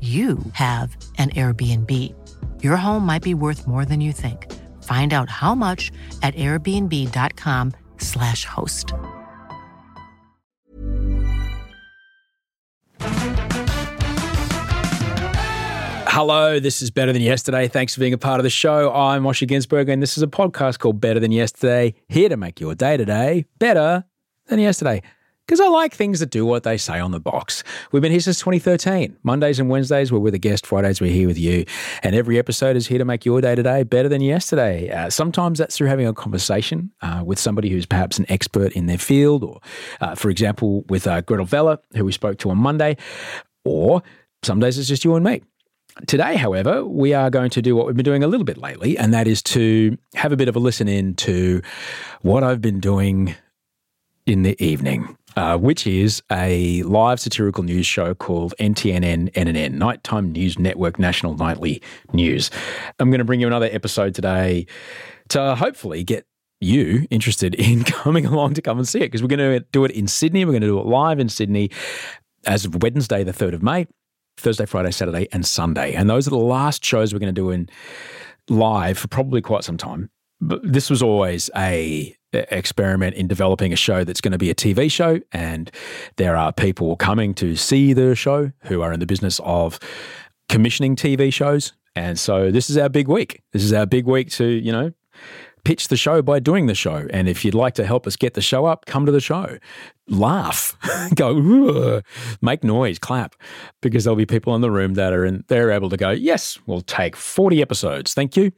you have an Airbnb. Your home might be worth more than you think. Find out how much at airbnb.com/slash host. Hello, this is Better Than Yesterday. Thanks for being a part of the show. I'm Osher Günsberg, and this is a podcast called Better Than Yesterday, here to make your day today better than yesterday because I like things that do what they say on the box. We've been here since 2013. Mondays and Wednesdays, we're with a guest. Fridays, we're here with you. And every episode is here to make your day today better than yesterday. Uh, sometimes that's through having a conversation uh, with somebody who's perhaps an expert in their field, or, uh, for example, with uh, Gretel Vella, who we spoke to on Monday, or some days it's just you and me. Today, however, we are going to do what we've been doing a little bit lately, and that is to have a bit of a listen in to what I've been doing in the evening uh, which is a live satirical news show called NTNN NNN, Nighttime News Network National Nightly News. I'm going to bring you another episode today to hopefully get you interested in coming along to come and see it because we're going to do it in Sydney. We're going to do it live in Sydney as of Wednesday, the 3rd of May, Thursday, Friday, Saturday, and Sunday. And those are the last shows we're going to do in live for probably quite some time. But this was always a experiment in developing a show that's going to be a TV show. And there are people coming to see the show who are in the business of commissioning TV shows. And so this is our big week. This is our big week to, you know, pitch the show by doing the show. And if you'd like to help us get the show up, come to the show. Laugh, go, make noise, clap, because there'll be people in the room that are in, they're able to go, yes, we'll take 40 episodes. Thank you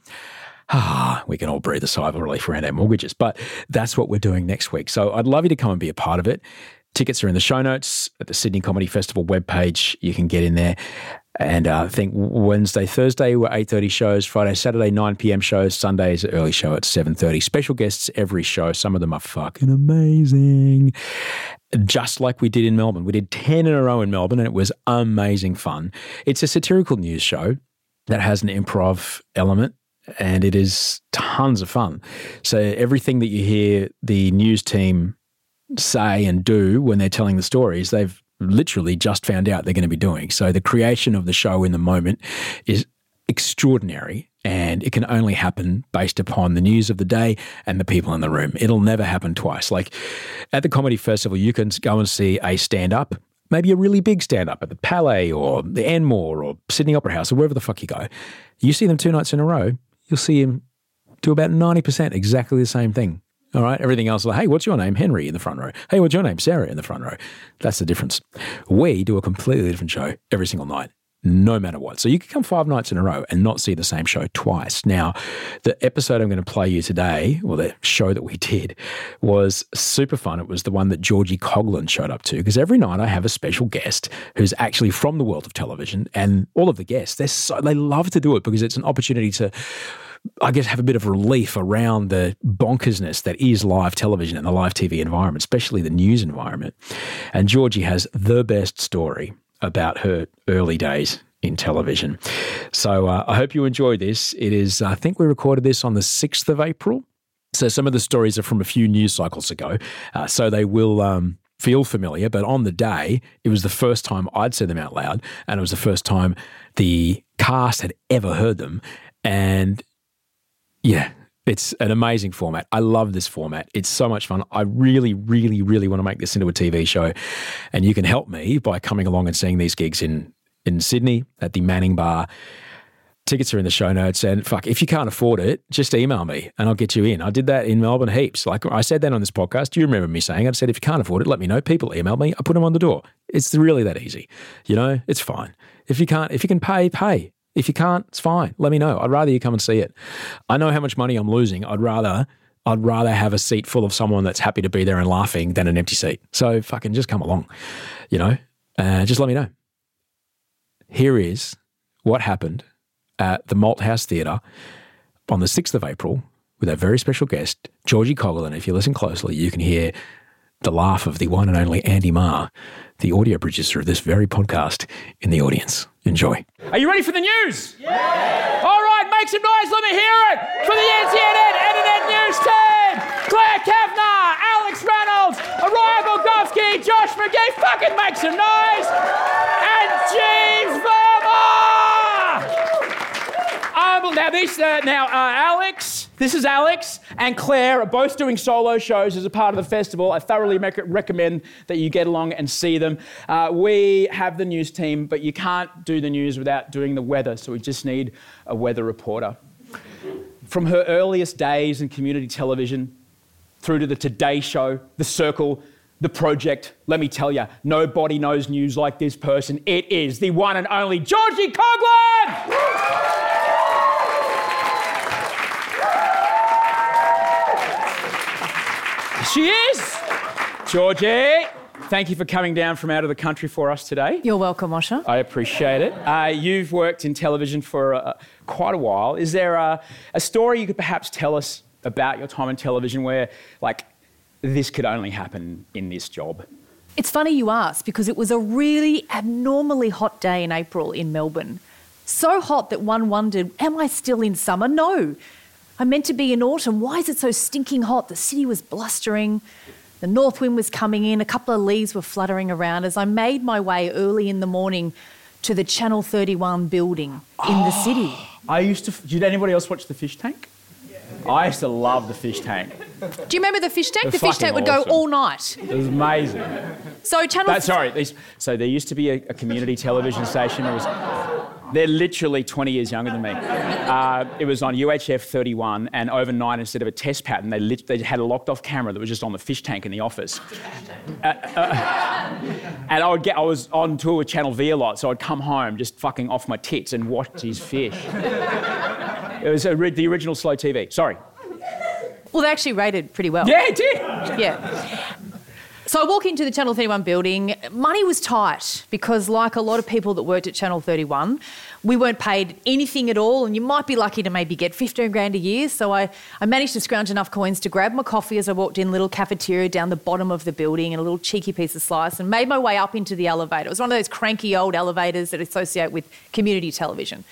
ah, we can all breathe a sigh of relief around our mortgages. But that's what we're doing next week. So I'd love you to come and be a part of it. Tickets are in the show notes at the Sydney Comedy Festival webpage. You can get in there. And uh, I think Wednesday, Thursday were 8.30 shows, Friday, Saturday, 9 p.m. shows, Sunday Sundays, early show at 7.30. Special guests every show. Some of them are fucking amazing. Just like we did in Melbourne. We did 10 in a row in Melbourne and it was amazing fun. It's a satirical news show that has an improv element and it is tons of fun. So everything that you hear the news team say and do when they're telling the stories, they've literally just found out they're going to be doing. So the creation of the show in the moment is extraordinary and it can only happen based upon the news of the day and the people in the room. It'll never happen twice. Like at the comedy festival, you can go and see a stand up maybe a really big stand up at the Palais or the Enmore or Sydney Opera House or wherever the fuck you go. You see them two nights in a row, you'll see him do about 90% exactly the same thing. All right. Everything else, like, hey, what's your name? Henry in the front row. Hey, what's your name? Sarah in the front row. That's the difference. We do a completely different show every single night, no matter what. So you could come five nights in a row and not see the same show twice. Now, the episode I'm going to play you today, or the show that we did, was super fun. It was the one that Gorgi Coghlan showed up to because every night I have a special guest who's actually from the world of television, and all of the guests, they're so they love to do it because it's an opportunity to I guess, have a bit of relief around the bonkersness that is live television and the live TV environment, especially the news environment. And Georgie has the best story about her early days in television. So uh, I hope you enjoy this. It is, I think we recorded this on the 6th of April. So some of the stories are from a few news cycles ago. Uh, so they will um, feel familiar. But on the day, it was the first time I'd said them out loud. And it was the first time the cast had ever heard them. And yeah, it's an amazing format. I love this format. It's so much fun. I really, really, really want to make this into a TV show. And you can help me by coming along and seeing these gigs in, in Sydney at the Manning Bar. Tickets are in the show notes. And fuck, if you can't afford it, just email me and I'll get you in. I did that in Melbourne heaps. Like I said that on this podcast. Do you remember me saying? I said, if you can't afford it, let me know. People email me. I put them on the door. It's really that easy. You know, it's fine. If you can't, if you can pay, pay. If you can't, it's fine. Let me know. I'd rather you come and see it. I know how much money I'm losing. I'd rather I'd rather have a seat full of someone that's happy to be there and laughing than an empty seat. So fucking just come along, you know. Uh, just let me know. Here is what happened at the Malthouse Theatre on the 6th of April with a very special guest, Gorgi Coghlan. If you listen closely, you can hear the laugh of the one and only Andy Marr, the audio producer of this very podcast, in the audience. Enjoy. Are you ready for the news? Yeah! All right, make some noise. Let me hear it for the NTN Internet News team. Claire Kavanagh, Alex Reynolds, Araya Volkovsky, Josh McGee. Fucking make some noise. And James Verma. Um, now, this, uh, now uh, Alex, this is Alex, and Claire are both doing solo shows as a part of the festival. I thoroughly recommend that you get along and see them. Uh, we have the news team, but you can't do the news without doing the weather, so we just need a weather reporter. From her earliest days in community television through to the Today Show, The Circle, the project, let me tell you, nobody knows news like this person. It is the one and only Gorgi Coghlan! She is! Gorgi, thank you for coming down from out of the country for us today. You're welcome, Osher. I appreciate it. Uh, you've worked in television for uh, quite a while. Is there a, a story you could perhaps tell us about your time in television where, like, this could only happen in this job? It's funny you ask because it was a really abnormally hot day in April in Melbourne. So hot that one wondered, am I still in summer? No. I'm meant to be in autumn. Why is it so stinking hot? The city was blustering. The north wind was coming in. A couple of leaves were fluttering around as I made my way early in the morning to the Channel 31 building in the city. I used to. Did anybody else watch the fish tank? I used to love the fish tank. Do you remember the fish tank? They're the fish tank would fucking go all night. It was amazing. So Channel But, sorry, these, so there used to be a, a community television station. It was, they're literally 20 years younger than me. Uh, it was on UHF 31, and overnight, instead of a test pattern, they, lit, they had a locked off camera that was just on the fish tank in the office. Uh, uh, and I would get, I was on tour with Channel V a lot, so I'd come home just fucking off my tits and watch these fish. It was a, the original slow TV. Sorry. Well, they actually rated pretty well. Yeah, it did. Yeah. So I walk into the Channel 31 building. Money was tight because, like a lot of people that worked at Channel 31, we weren't paid anything at all, and you might be lucky to maybe get 15 grand a year. So I, I managed to scrounge enough coins to grab my coffee as I walked in, little cafeteria down the bottom of the building, and a little cheeky piece of slice, and made my way up into the elevator. It was one of those cranky old elevators that associate with community television.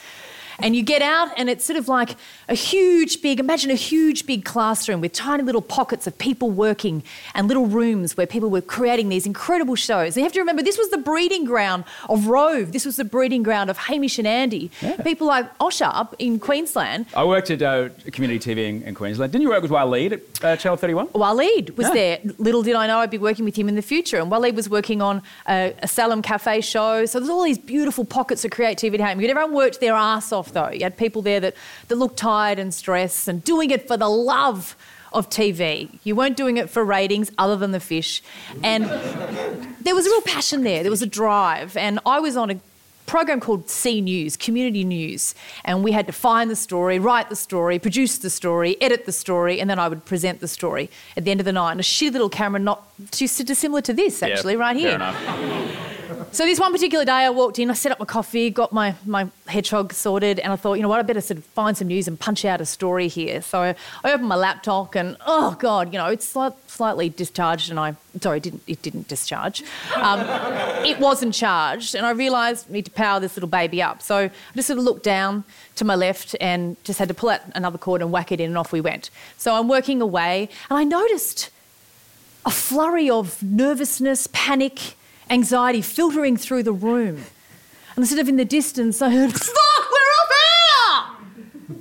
And you get out, and it's sort of like a huge, big, imagine a huge, big classroom with tiny little pockets of people working and little rooms where people were creating these incredible shows. And you have to remember, this was the breeding ground of Rove. This was the breeding ground of Hamish and Andy. People like Osher up in Queensland. I worked at uh, community TV in, in Queensland. Didn't you work with Waleed at uh, Channel 31? Waleed was Yeah. there. Little did I know I'd be working with him in the future. And Waleed was working on a, a Salam Cafe show. So there's all these beautiful pockets of creativity happening. Everyone worked their ass off, though. You had people there that, that looked tired and stressed and doing it for the love of TV. You weren't doing it for ratings other than the fish. And there was a real passion there. There was a drive. And I was on a program called C News, Community News, and we had to find the story, write the story, produce the story, edit the story, and then I would present the story at the end of the night. And a shitty little camera, not too dissimilar to this, actually, right here. So this one particular day, I walked in, I set up my coffee, got my, my hedgehog sorted, and I thought, you know what, I better sort of find some news and punch out a story here. So I, opened my laptop, and oh god, you know, it's slight, slightly discharged, and I sorry, it didn't it didn't discharge, um, it wasn't charged, and I realised I need to power this little baby up. So I just sort of looked down to my left and just had to pull out another cord and whack it in, and off we went. So I'm working away, and I noticed a flurry of nervousness, panic anxiety filtering through the room. And sort of in the distance, I heard, Fuck, we're up here!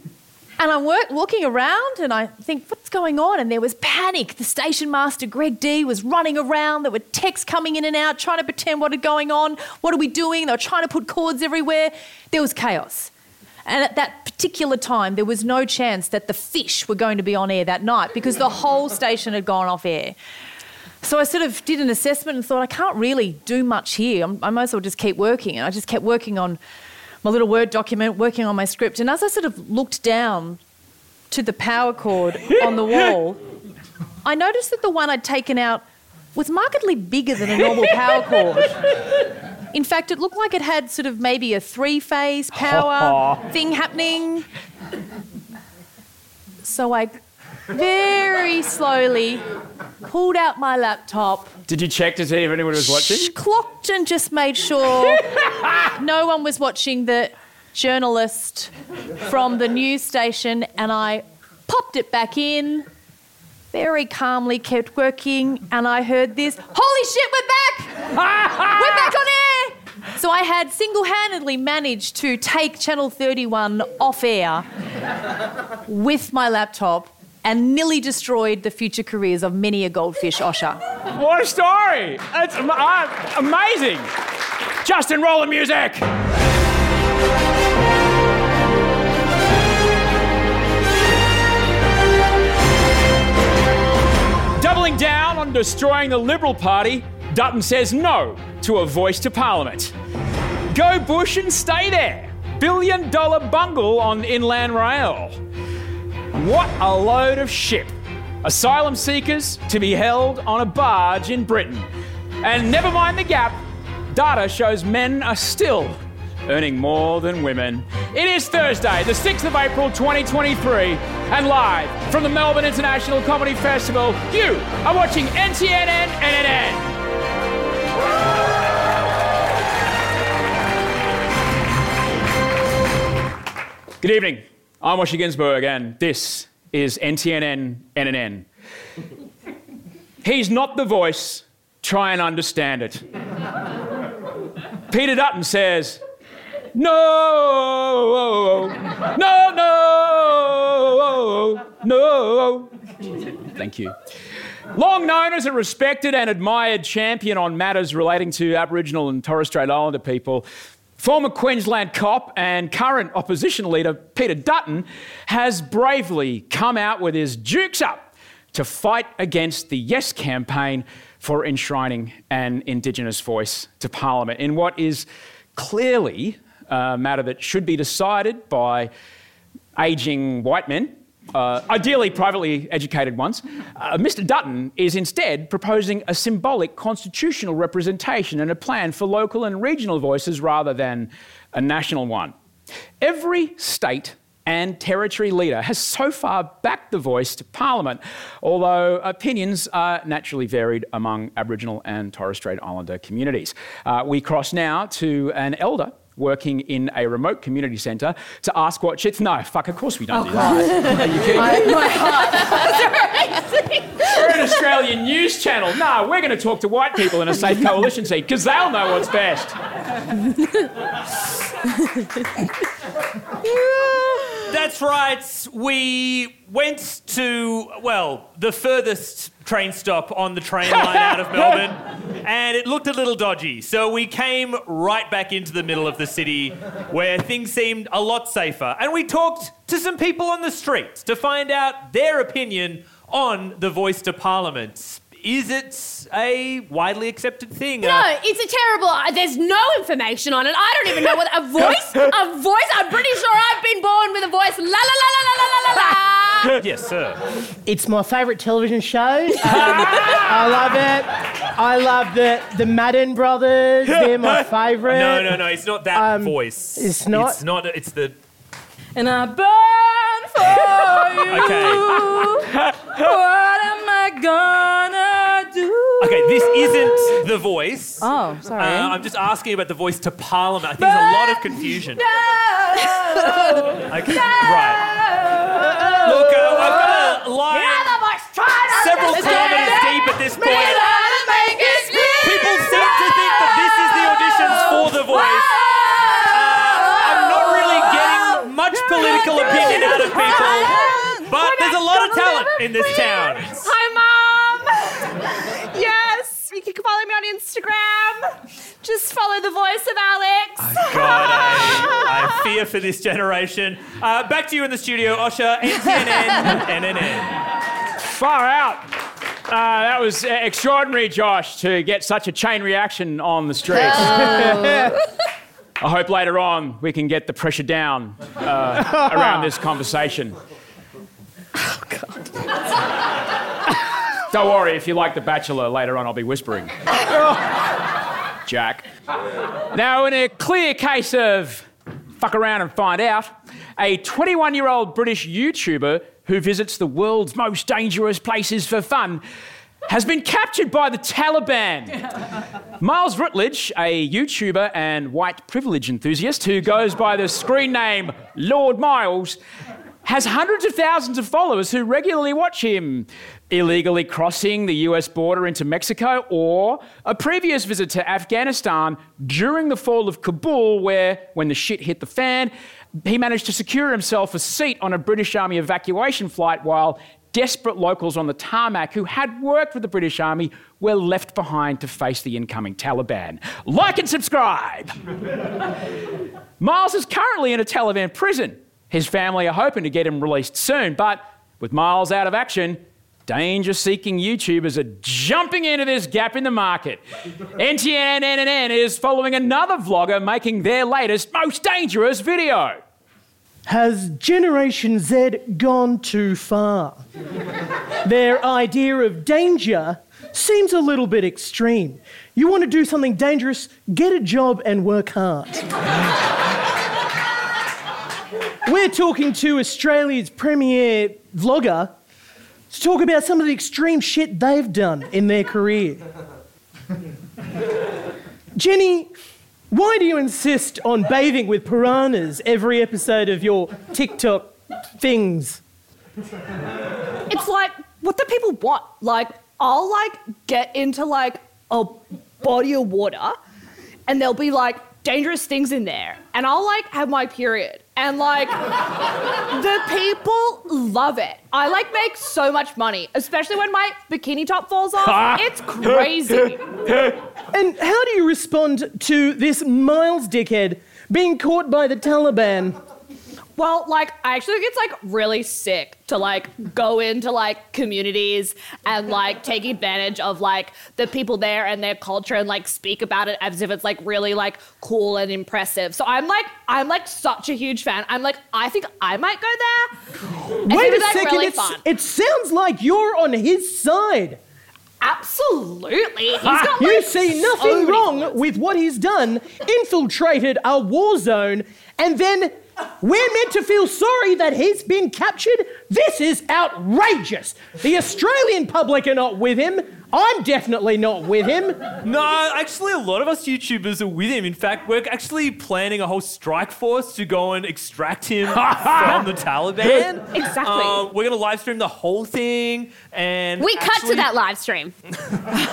And I'm work, walking around and I think, what's going on? And there was panic. The station master, Greg D, was running around. There were texts coming in and out, trying to pretend what had going on. What are we doing? They were trying to put cords everywhere. There was chaos. And at that particular time, there was no chance that the fish were going to be on air that night because the whole station had gone off air. So I sort of did an assessment and thought, I can't really do much here. I'm, I might as well just keep working. And I just kept working on my little Word document, working on my script. And as I sort of looked down to the power cord on the wall, I noticed that the one I'd taken out was markedly bigger than a normal power cord. In fact, it looked like it had sort of maybe a three phase power thing happening. So I very slowly pulled out my laptop. Did you check to see if anyone was watching? Clocked and just made sure no one was watching the journalist from the news station, and I popped it back in. Very calmly kept working, and I heard this Holy shit, we're back! we're back on air! So I had single handedly managed to take Channel 31 off air with my laptop and nearly destroyed the future careers of many a goldfish osher. What a story! That's uh, amazing! Justin, roll the music! Doubling down on destroying the Liberal Party, Dutton says no to a voice to Parliament. Go Bush and stay there. Billion dollar bungle on Inland Rail. What a load of shit. Asylum seekers to be held on a barge in Britain. And never mind the gap, data shows men are still earning more than women. It is Thursday, the 6th of April 2023, and live from the Melbourne International Comedy Festival, you are watching NTNN NNN. Good evening. I'm Osher Günsberg, and this is NTNN NNN. He's not the voice, try and understand it. Peter Dutton says, No, no, no, no. Thank you. Long known as a respected and admired champion on matters relating to Aboriginal and Torres Strait Islander people, Former Queensland cop and current opposition leader Peter Dutton has bravely come out with his jukes up to fight against the Yes campaign for enshrining an Indigenous voice to Parliament in what is clearly a matter that should be decided by ageing white men uh, ideally privately educated ones, uh, Mr. Dutton is instead proposing a symbolic constitutional representation and a plan for local and regional voices rather than a national one. Every state and territory leader has so far backed the voice to Parliament, although opinions are naturally varied among Aboriginal and Torres Strait Islander communities. Uh, we cross now to an elder working in a remote community centre to ask what shits. No, fuck, of course we don't oh, do that. Are you kidding? My, my heart. we're an Australian news channel. No, we're going to talk to white people in a safe coalition seat because they'll know what's best. That's right. We went to, well, the furthest train stop on the train line out of Melbourne, and it looked a little dodgy. So we came right back into the middle of the city where things seemed a lot safer. And we talked to some people on the streets to find out their opinion on the voice to Parliament is it a widely accepted thing? No, uh, it's a terrible. Uh, there's no information on it. I don't even know what a voice. a voice. I'm pretty sure I've been born with a voice. La la la la la la la la. yes, sir. It's my favourite television show. Um, I love it. I love the the Madden brothers. They're my favourite. No, no, no. It's not that Um, voice. it's not? It's not. It's the. And I burn for you. Okay. What am I gonna do? Okay. This isn't the voice. Oh, sorry. Uh, I'm just asking about the voice to Parliament. I think there's a lot of confusion. No. Okay. Right. Look, uh, I've got political opinion out of people, but there's a lot of talent in this town. Hi, Mom. yes, you can follow me on Instagram. Just follow the voice of Alex. God, I, I fear for this generation. Uh, back to you in the studio, Osher, NTNN, NNN. Far out. Uh, that was extraordinary, Josh, to get such a chain reaction on the streets. I hope later on we can get the pressure down uh, around this conversation. Oh, God. Don't worry, if you like The Bachelor, later on I'll be whispering. Jack. Now, in a clear case of fuck around and find out, a 21 year old British YouTuber who visits the world's most dangerous places for fun has been captured by the Taliban. Miles Routledge, a YouTuber and white privilege enthusiast who goes by the screen name Lord Miles, has hundreds of thousands of followers who regularly watch him illegally crossing the US border into Mexico or a previous visit to Afghanistan during the fall of Kabul, where, when the shit hit the fan, he managed to secure himself a seat on a British Army evacuation flight while desperate locals on the tarmac who had worked with the British Army were left behind to face the incoming Taliban. Like and subscribe! Miles is currently in a Taliban prison. His family are hoping to get him released soon, but with Miles out of action, danger seeking YouTubers are jumping into this gap in the market. NTNNN is following another vlogger making their latest most dangerous video. Has Generation Z gone too far? Their idea of danger seems a little bit extreme. You want to do something dangerous, get a job and work hard. We're talking to Australia's premier vlogger to talk about some of the extreme shit they've done in their career. Jenny, why do you insist on bathing with piranhas every episode of your TikTok things? It's like, what do people want? Like, I'll like get into like a body of water and there'll be like dangerous things in there. And I'll like have my period. And like the people love it. I like make so much money, especially when my bikini top falls off. it's crazy. And how do you respond to this Miles dickhead being caught by the Taliban? Well, like I actually think it's like really sick to like go into like communities and like take advantage of like the people there and their culture and like speak about it as if it's like really like cool and impressive. So I'm like I'm like such a huge fan. I'm like I think I might go there. Wait a like, second, really it's, it sounds like you're on his side. Absolutely. He's got You like, see nothing many wrong with what he's done, infiltrated a war zone, and then we're meant to feel sorry that he's been captured? This is outrageous. The Australian public are not with him. I'm definitely not with him. No, actually, a lot of us YouTubers are with him. In fact, we're actually planning a whole strike force to go and extract him from the Taliban. Exactly. Um, we're going to live stream the whole thing. And We cut to that live stream.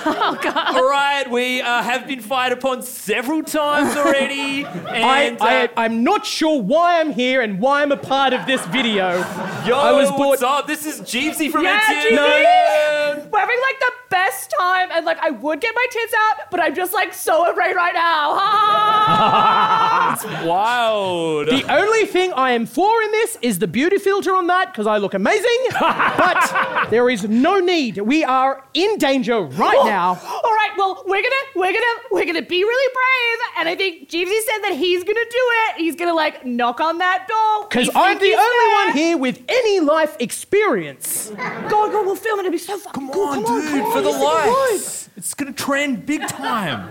Oh God! All right, we uh, have been fired upon several times already. I, And, I, uh, I'm not sure why I'm here and why I'm a part of this video. yo, I was what's bought- up? This is Jeevesy from Yeah, NTN. Jeevesy! We're having like the best time, and like I would get my tits out, but I'm just like so afraid right now. It's wild. The only thing I am for in this is the beauty filter on that because I look amazing. but there is no need. We are in danger right now. All right, well, well, we're gonna we're gonna we're gonna be really brave, and I think Jeevesy said that he's gonna do it. He's gonna like knock on that door. Because I'm the only there. one here with any life experience. Go on, go on, we'll film it. It'll be so fucking cool. Come on, come dude, come for the Yes, it will. It's gonna trend big time.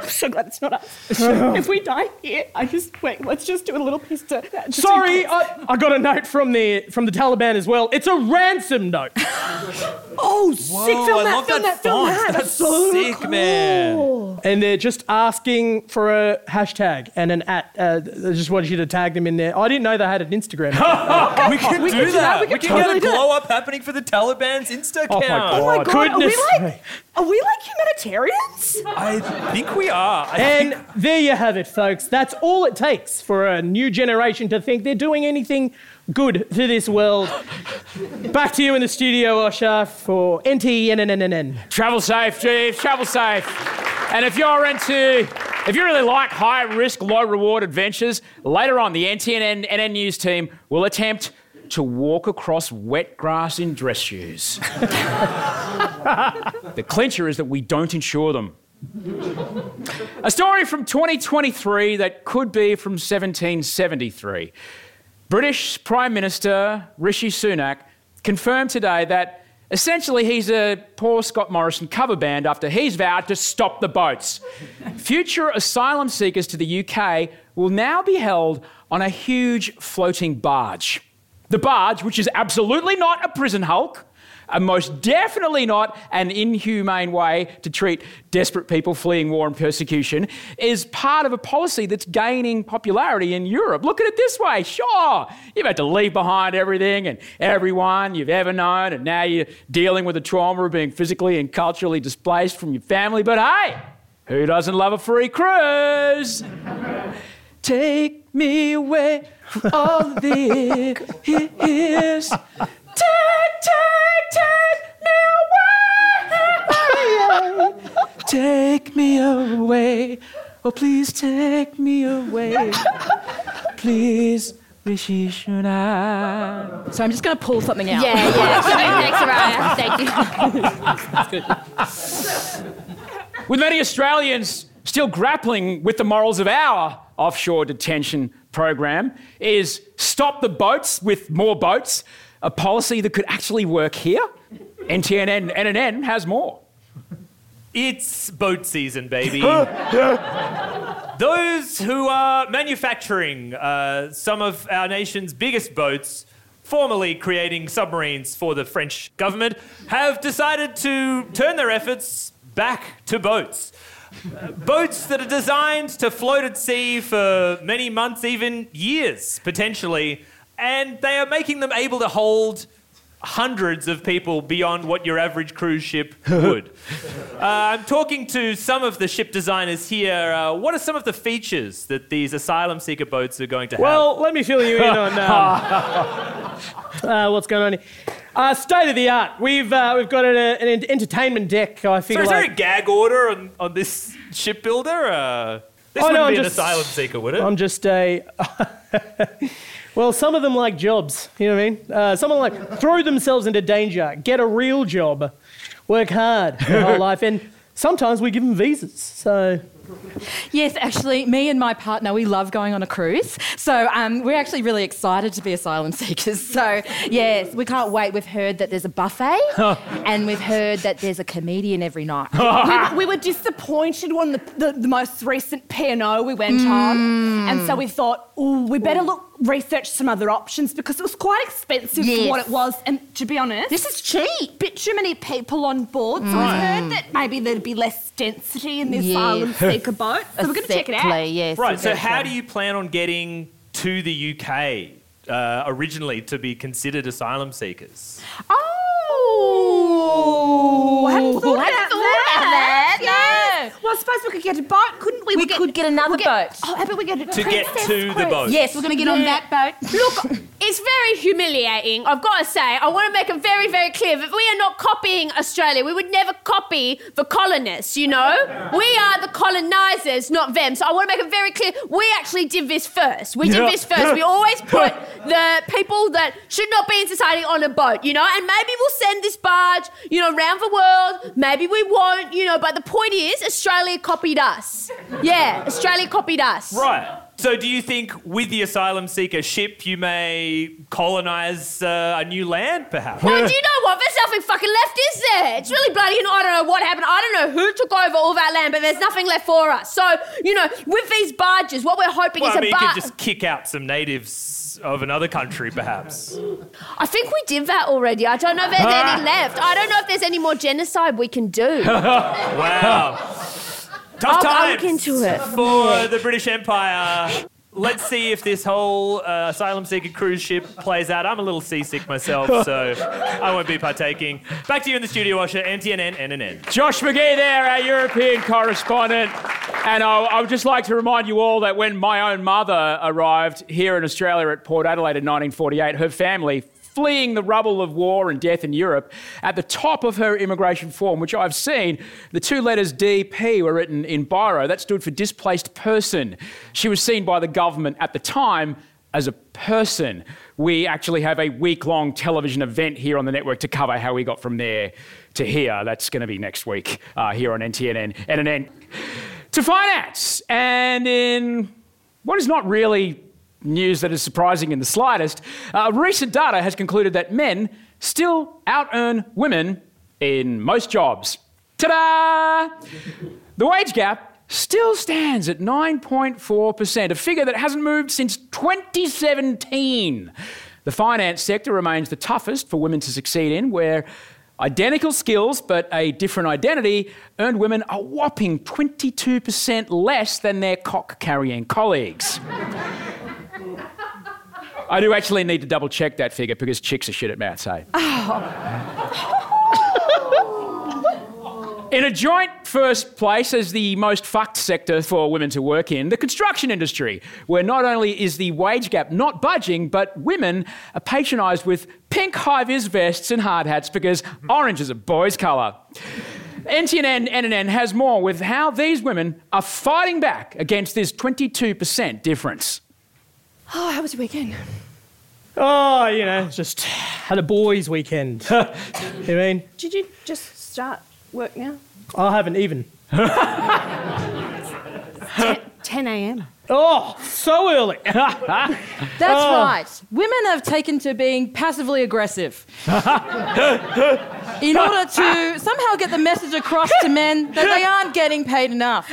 I'm so glad it's not us. if we die here, I just wait. Let's just do a little piece to. just Sorry, case. I, I got a note from the from the Taliban as well. It's a ransom note. Oh, sick! Whoa, Film I that, love film that that, film font. that. That's so sick, cool. man. and they're just asking for a hashtag and an at. Uh, they just wanted you to tag them in there. I didn't know they had an Instagram. We can We do can do that. that. We We can can, totally get a blow up happening for the Taliban's Insta account. Oh my God. Oh my god, Goodness are we like are we like humanitarians? I think we are. I And think there you have it, folks. That's all it takes for a new generation to think they're doing anything good to this world. Back to you in the studio, Osher, for NTNNNN. Travel safe, Jeeves. Travel safe. And if you're into, if you really like high risk, low reward adventures, later on the NTN NN News team will attempt to walk across wet grass in dress shoes. the clincher is that we don't insure them. A story from 2023 that could be from 1773. British Prime Minister Rishi Sunak confirmed today that essentially he's a poor Scott Morrison cover band after he's vowed to stop the boats. Future asylum seekers to the UK will now be held on a huge floating barge. The barge, which is absolutely not a prison hulk, and most definitely not an inhumane way to treat desperate people fleeing war and persecution, is part of a policy that's gaining popularity in Europe. Look at it this way sure, you've had to leave behind everything and everyone you've ever known, and now you're dealing with the trauma of being physically and culturally displaced from your family, but hey, who doesn't love a free cruise? Take me away from all this. Take, take, take me away. Take me away. Oh, please take me away. Please, Rishi Sunak. So I'm just going to pull something out. Yeah, yeah. Thanks, Mariah. Thank you. With many Australians still grappling with the morals of our offshore detention program, is stop the boats with more boats a policy that could actually work here? NTNN NNN has more. It's boat season, baby. Those who are manufacturing uh, some of our nation's biggest boats, formerly creating submarines for the French government, have decided to turn their efforts back to boats. Uh, boats that are designed to float at sea for many months, even years, potentially, and they are making them able to hold hundreds of people beyond what your average cruise ship would. Uh, I'm talking to some of the ship designers here. Uh, what are some of the features that these asylum seeker boats are going to have? Well, let me fill you in on um, uh, what's going on here. Uh, state of the art. We've uh, we've got an, an entertainment deck. I so feel is there a gag order on, on this shipbuilder? Uh, this Oh, wouldn't no, I'm be an just- asylum seeker, would it? I'm just a. well, some of them like jobs. You know what I mean? Uh, some of them like throw themselves into danger, get a real job, work hard their whole life, and sometimes we give them visas. So Yes, actually, me and my partner, we love going on a cruise. So um, we're actually really excited to be asylum seekers. So, yes, we can't wait. We've heard that there's a buffet and we've heard that there's a comedian every night. we, we were disappointed on the, the, the most recent P&O we went on. And so we thought, oh, we better look research some other options because it was quite expensive Yes. for what it was. And to be honest, This is cheap. bit too many people on board. So we've heard that maybe there'd be less density in the Yeah. asylum seeker boat. So we're going to check it out. Yes, right, so how do you plan on getting to the UK uh, originally to be considered asylum seekers? Oh, I hadn't thought, hadn't about, thought that. about that, Yes. Well, I suppose we could get a boat, couldn't we? We We'll could get another we'll boat. Oh, how about we get a To get Princess to the boat. Yes, we're going to get on that boat. Look, it's very humiliating. I've got to say, I want to make it very, very clear that we are not copying Australia. We would never copy the colonists, you know? We are the colonizers, not them. So I want to make it very clear we actually did this first. We did Yeah. this first. We always put the people that should not be in society on a boat, you know? And maybe we'll send this barge, you know, around the world. Maybe we won't, you know? But the point is, Australia copied us. Yeah, Australia copied us. Right. So, do you think with the asylum seeker ship you may colonise uh, a new land, perhaps? Well, do you know what? There's nothing fucking left, is there? It's really bloody, and I don't know what happened. I don't know who took over all that land, but there's nothing left for us. So, you know, with these barges, what we're hoping Well, is I mean, a you could just kick out some natives of another country, perhaps. I think we did that already. I don't know if there's any left. I don't know if there's any more genocide we can do. Wow. Tough I'll- I'll times look into it. for the British Empire. Let's see if this whole uh, asylum seeker cruise ship plays out. I'm a little seasick myself, so I won't be partaking. Back to you in the studio, Osher. NTNN, NNN. Josh McGee there, our European correspondent. And I, I would just like to remind you all that when my own mother arrived here in Australia at Port Adelaide in 1948, her family, fleeing the rubble of war and death in Europe, at the top of her immigration form, which I've seen, the two letters DP were written in biro. That stood for displaced person. She was seen by the government at the time as a person. We actually have a week long television event here on the network to cover how we got from there to here. That's going to be next week uh, here on NTNN. NNN. To finance. And in what is not really news that is surprising in the slightest, uh, recent data has concluded that men still out earn women in most jobs. Ta da! The wage gap still stands at 9.4%, a figure that hasn't moved since 2017. The finance sector remains the toughest for women to succeed in, where identical skills but a different identity earned women a whopping 22% less than their cock carrying colleagues. I do actually need to double check that figure because chicks are shit at maths, hey? In a joint first place as the most fucked sector for women to work in, the construction industry, where not only is the wage gap not budging, but women are patronised with pink high vis vests and hard hats because orange is a boy's colour. NTNN NNN has more with how these women are fighting back against this 22% difference. Oh, how was your weekend? Oh, you know, just had a boys' weekend. you know what I mean? Did you just start work now? I haven't even. 10 a.m. Oh, so early. That's Oh. right. Women have taken to being passively aggressive in order to somehow get the message across to men that they aren't getting paid enough.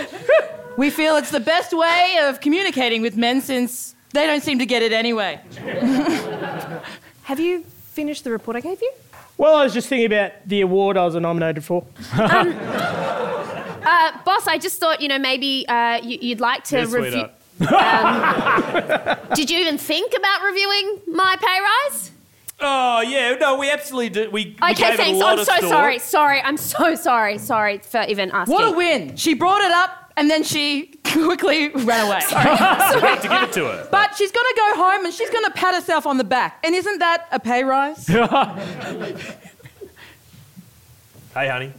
We feel it's the best way of communicating with men since they don't seem to get it anyway. Have you finished the report I gave you? well, I was just thinking about the award I was nominated for. Uh, boss, I just thought, you know, maybe uh, you, you'd like to Yes, review. Um, did you even think about reviewing my pay rise? Oh, yeah. No, we absolutely did. We, we Okay, gave it a thanks. lot I'm of so thought. sorry. Sorry. I'm so sorry. Sorry for even asking. What a win! She brought it up and then she quickly ran away. I hate to give it to her. But she's going to go home and she's going to pat herself on the back. And isn't that a pay rise? Hey, honey.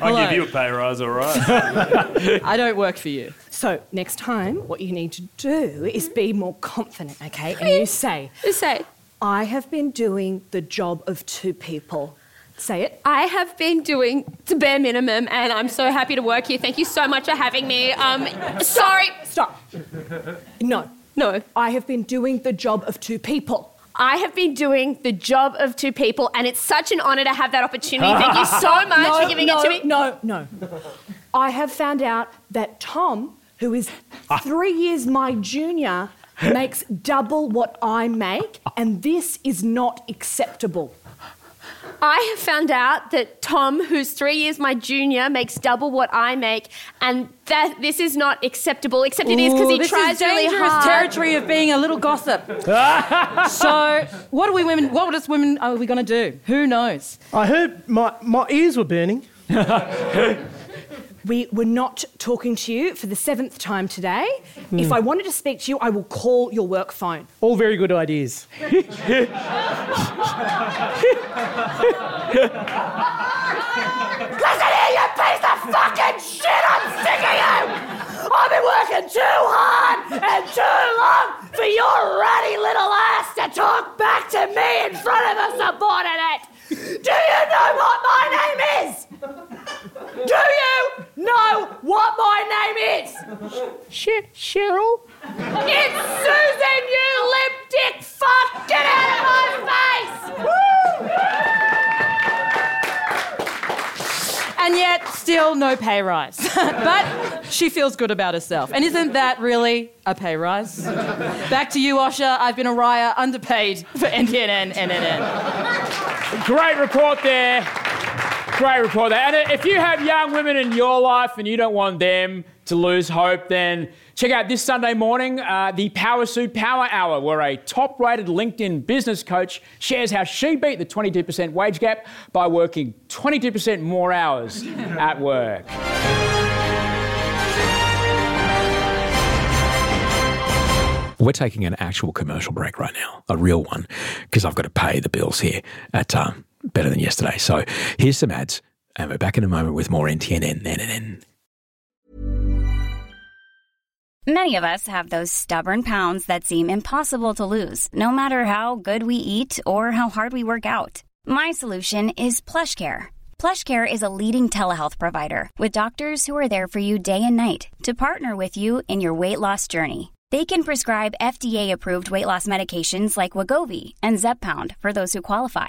I'll Hello. give you a pay rise, all right. I don't work for you. So, next time, what you need to do is be more confident, okay? And you say, You say, I have been doing the job of two people. Say it. I have been doing the bare minimum, and I'm so happy to work here. Thank you so much for having me. Um, sorry. Stop. No. No. I have been doing the job of two people. I have been doing the job of two people, and it's such an honour to have that opportunity. Thank you so much no, for giving no, it to me. No, no. I have found out that Tom, who is Ah. three years my junior, makes double what I make, and this is not acceptable. I have found out that Tom, who's three years my junior, makes double what I make, and that this is not acceptable. Except it is because Ooh, he this tries is really dangerous hard. territory of being a little gossip. so, what are we women? What are us women are we going to do? Who knows? I heard my, my ears were burning. We were not talking to you for the seventh time today. Hmm. If I wanted to speak to you, I will call your work phone. All very good ideas. Listen here, you piece of fucking shit! I'm sick of you! I've been working too hard and too long for your ruddy little ass to talk back to me in front of a subordinate! Do you know what my name is? Do you know what my name is? Shit, Cheryl. It's Susan, you limp dick fuck! Get out of my face! And yet, still no pay rise. but she feels good about herself. And isn't that really a pay rise? Back to you, Osher. I've been a Raya underpaid for NTNN, NNN. Great report there. Great report there. And if you have young women in your life and you don't want them to lose hope, then check out this Sunday morning uh, the Power Suit Power Hour, where a top rated LinkedIn business coach shares how she beat the 22% wage gap by working 22% more hours at work. We're taking an actual commercial break right now, a real one, because I've got to pay the bills here at um, Better Than Yesterday. So here's some ads, and we're back in a moment with more NTNN. NNN. Many of us have those stubborn pounds that seem impossible to lose, no matter how good we eat or how hard we work out. My solution is PlushCare. PlushCare is a leading telehealth provider with doctors who are there for you day and night to partner with you in your weight loss journey. They can prescribe FDA-approved weight loss medications like Wegovy and Zepbound for those who qualify.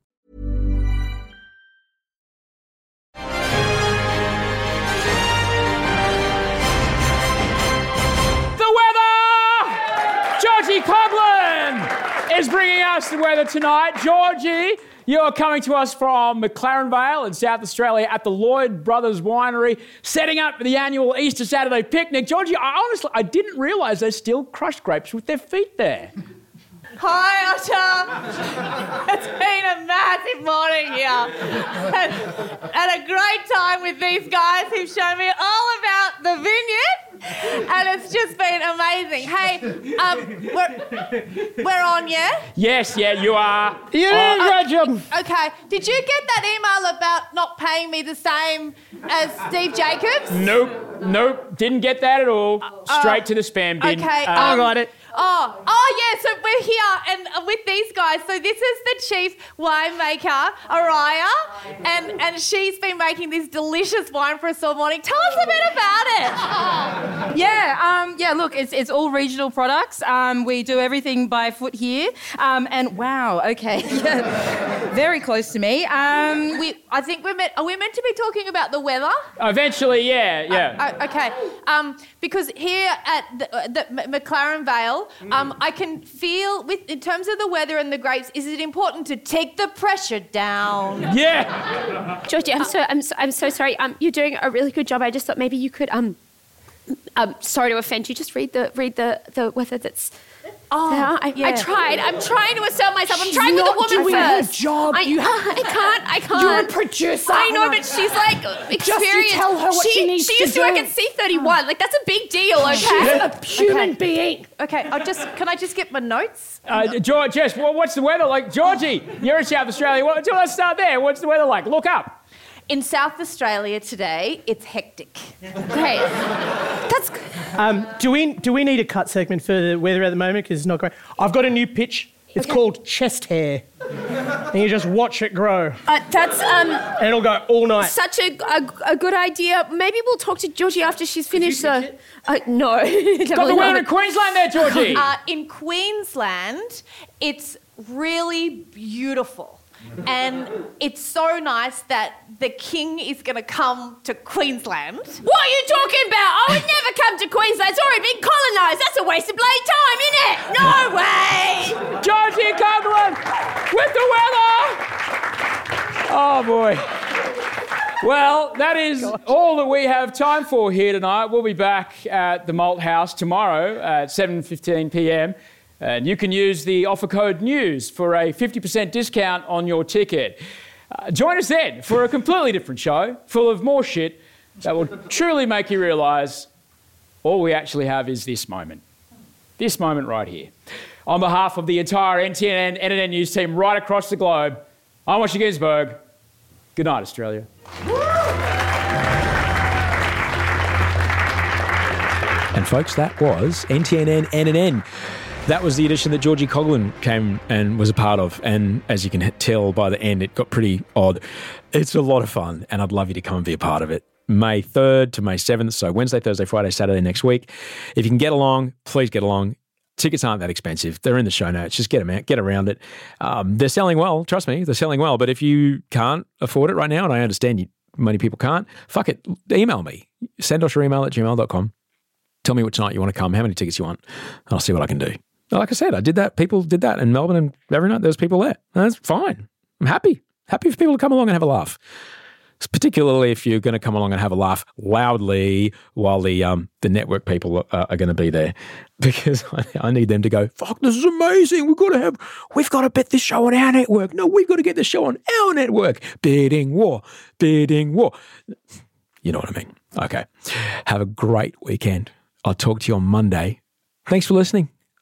is bringing us the weather tonight. Gorgi, you're coming to us from McLaren Vale in South Australia at the Lloyd Brothers Winery, setting up for the annual Easter Saturday picnic. Gorgi, I honestly I didn't realise they still crushed grapes with their feet there. Hi, Osher. It's been a massive morning here. And, and a great time with these guys who've shown me all about the vineyard. And it's just been amazing. Hey, um, we're, we're on, yeah? Yes, yeah, you are. You did a great job. Okay. Did you get that email about not paying me the same as Steve Jacobs? Nope, nope, didn't get that at all. Straight to the spam bin. Okay, Uh, I got it. Oh, oh yeah. So we're here and uh, with these guys. So this is the chief winemaker, Araya, and and she's been making this delicious wine for us all morning. Tell us a bit about it. Yeah, um, yeah. Look, it's it's all regional products. Um, we do everything by foot here. Um, and wow, okay, very close to me. Um, We, I think we're meant. Are we meant to be talking about the weather? Eventually, yeah, yeah. Uh, okay. Um, because here at the, uh, the McLaren Vale, um, I can feel with in terms of the weather and the grapes. Is it important to take the pressure down? yeah. Georgie, I'm so I'm so, I'm so sorry. Um, you're doing a really good job. I just thought maybe you could um, um, sorry to offend you. Just read the read the the weather that's. Oh, there. I, I tried. I'm trying to assert myself. I'm She's trying with not the woman doing her first. job. I, You have- I can't. I can't. You're a producer. I know, but she's like experienced. Just tell her what she needs She used to work at C31. Like that's a big deal. Okay. She's a human being. Okay. I just can I just get my notes? Uh, George, Jess, well, what's the weather like? Gorgi, you're in South Australia. What, let's start there. What's the weather like? Look up. In South Australia today, it's hectic. Great. That's good. Um, do we do we need a cut segment for the weather at the moment? Because it's not great. I've got a new pitch. It's called chest hair. and you just watch it grow. Uh, that's um And it'll go all night. such a, a, a good idea. Maybe we'll talk to Gorgi after she's finished. though. Uh, no. Got the Definitely weather in Queensland there, Gorgi. Uh, in Queensland, it's really beautiful. And it's so nice that the king is going to come to Queensland. What are you talking about? I would never come to Queensland. It's already been colonised. That's a waste of bloody time, isn't it? No way! Gorgi Coghlan with the weather. Oh boy. Well, that is all that we have time for here tonight. We'll be back at the Malt House tomorrow at 7:15 p.m. And you can use the offer code NEWS for a 50% discount on your ticket. Uh, join us then for a completely different show full of more shit that will truly make you realise all we actually have is this moment. This moment right here. On behalf of the entire NTN NNN News team right across the globe, I'm Washington Ginsburg. Good night, Australia. And folks, that was NTNN NNN. That was the edition that Gorgi Coghlan came and was a part of. And as you can tell by the end, it got pretty odd. It's a lot of fun, and I'd love you to come and be a part of it. May 3rd to May 7th, so Wednesday, Thursday, Friday, Saturday next week. If you can get along, please get along. Tickets aren't that expensive. They're in the show notes. Just get them out, get around it. Um, they're selling well. Trust me, they're selling well. But if you can't afford it right now, and I understand you, many people can't, fuck it. Email me. Send us your email at gmail.com. Tell me which night you want to come, how many tickets you want, and I'll see what I can do. Like I said, I did that. People did that in Melbourne, and every night there was people there. And that's fine. I'm happy. Happy for people to come along and have a laugh. Particularly if you're going to come along and have a laugh loudly while the um, the network people are, are going to be there, because I, I need them to go. Fuck, this is amazing. We've got to have. We've got to bet this show on our network. No, we've got to get this show on our network. Bidding war, bidding war. You know what I mean? Okay. Have a great weekend. I'll talk to you on Monday. Thanks for listening.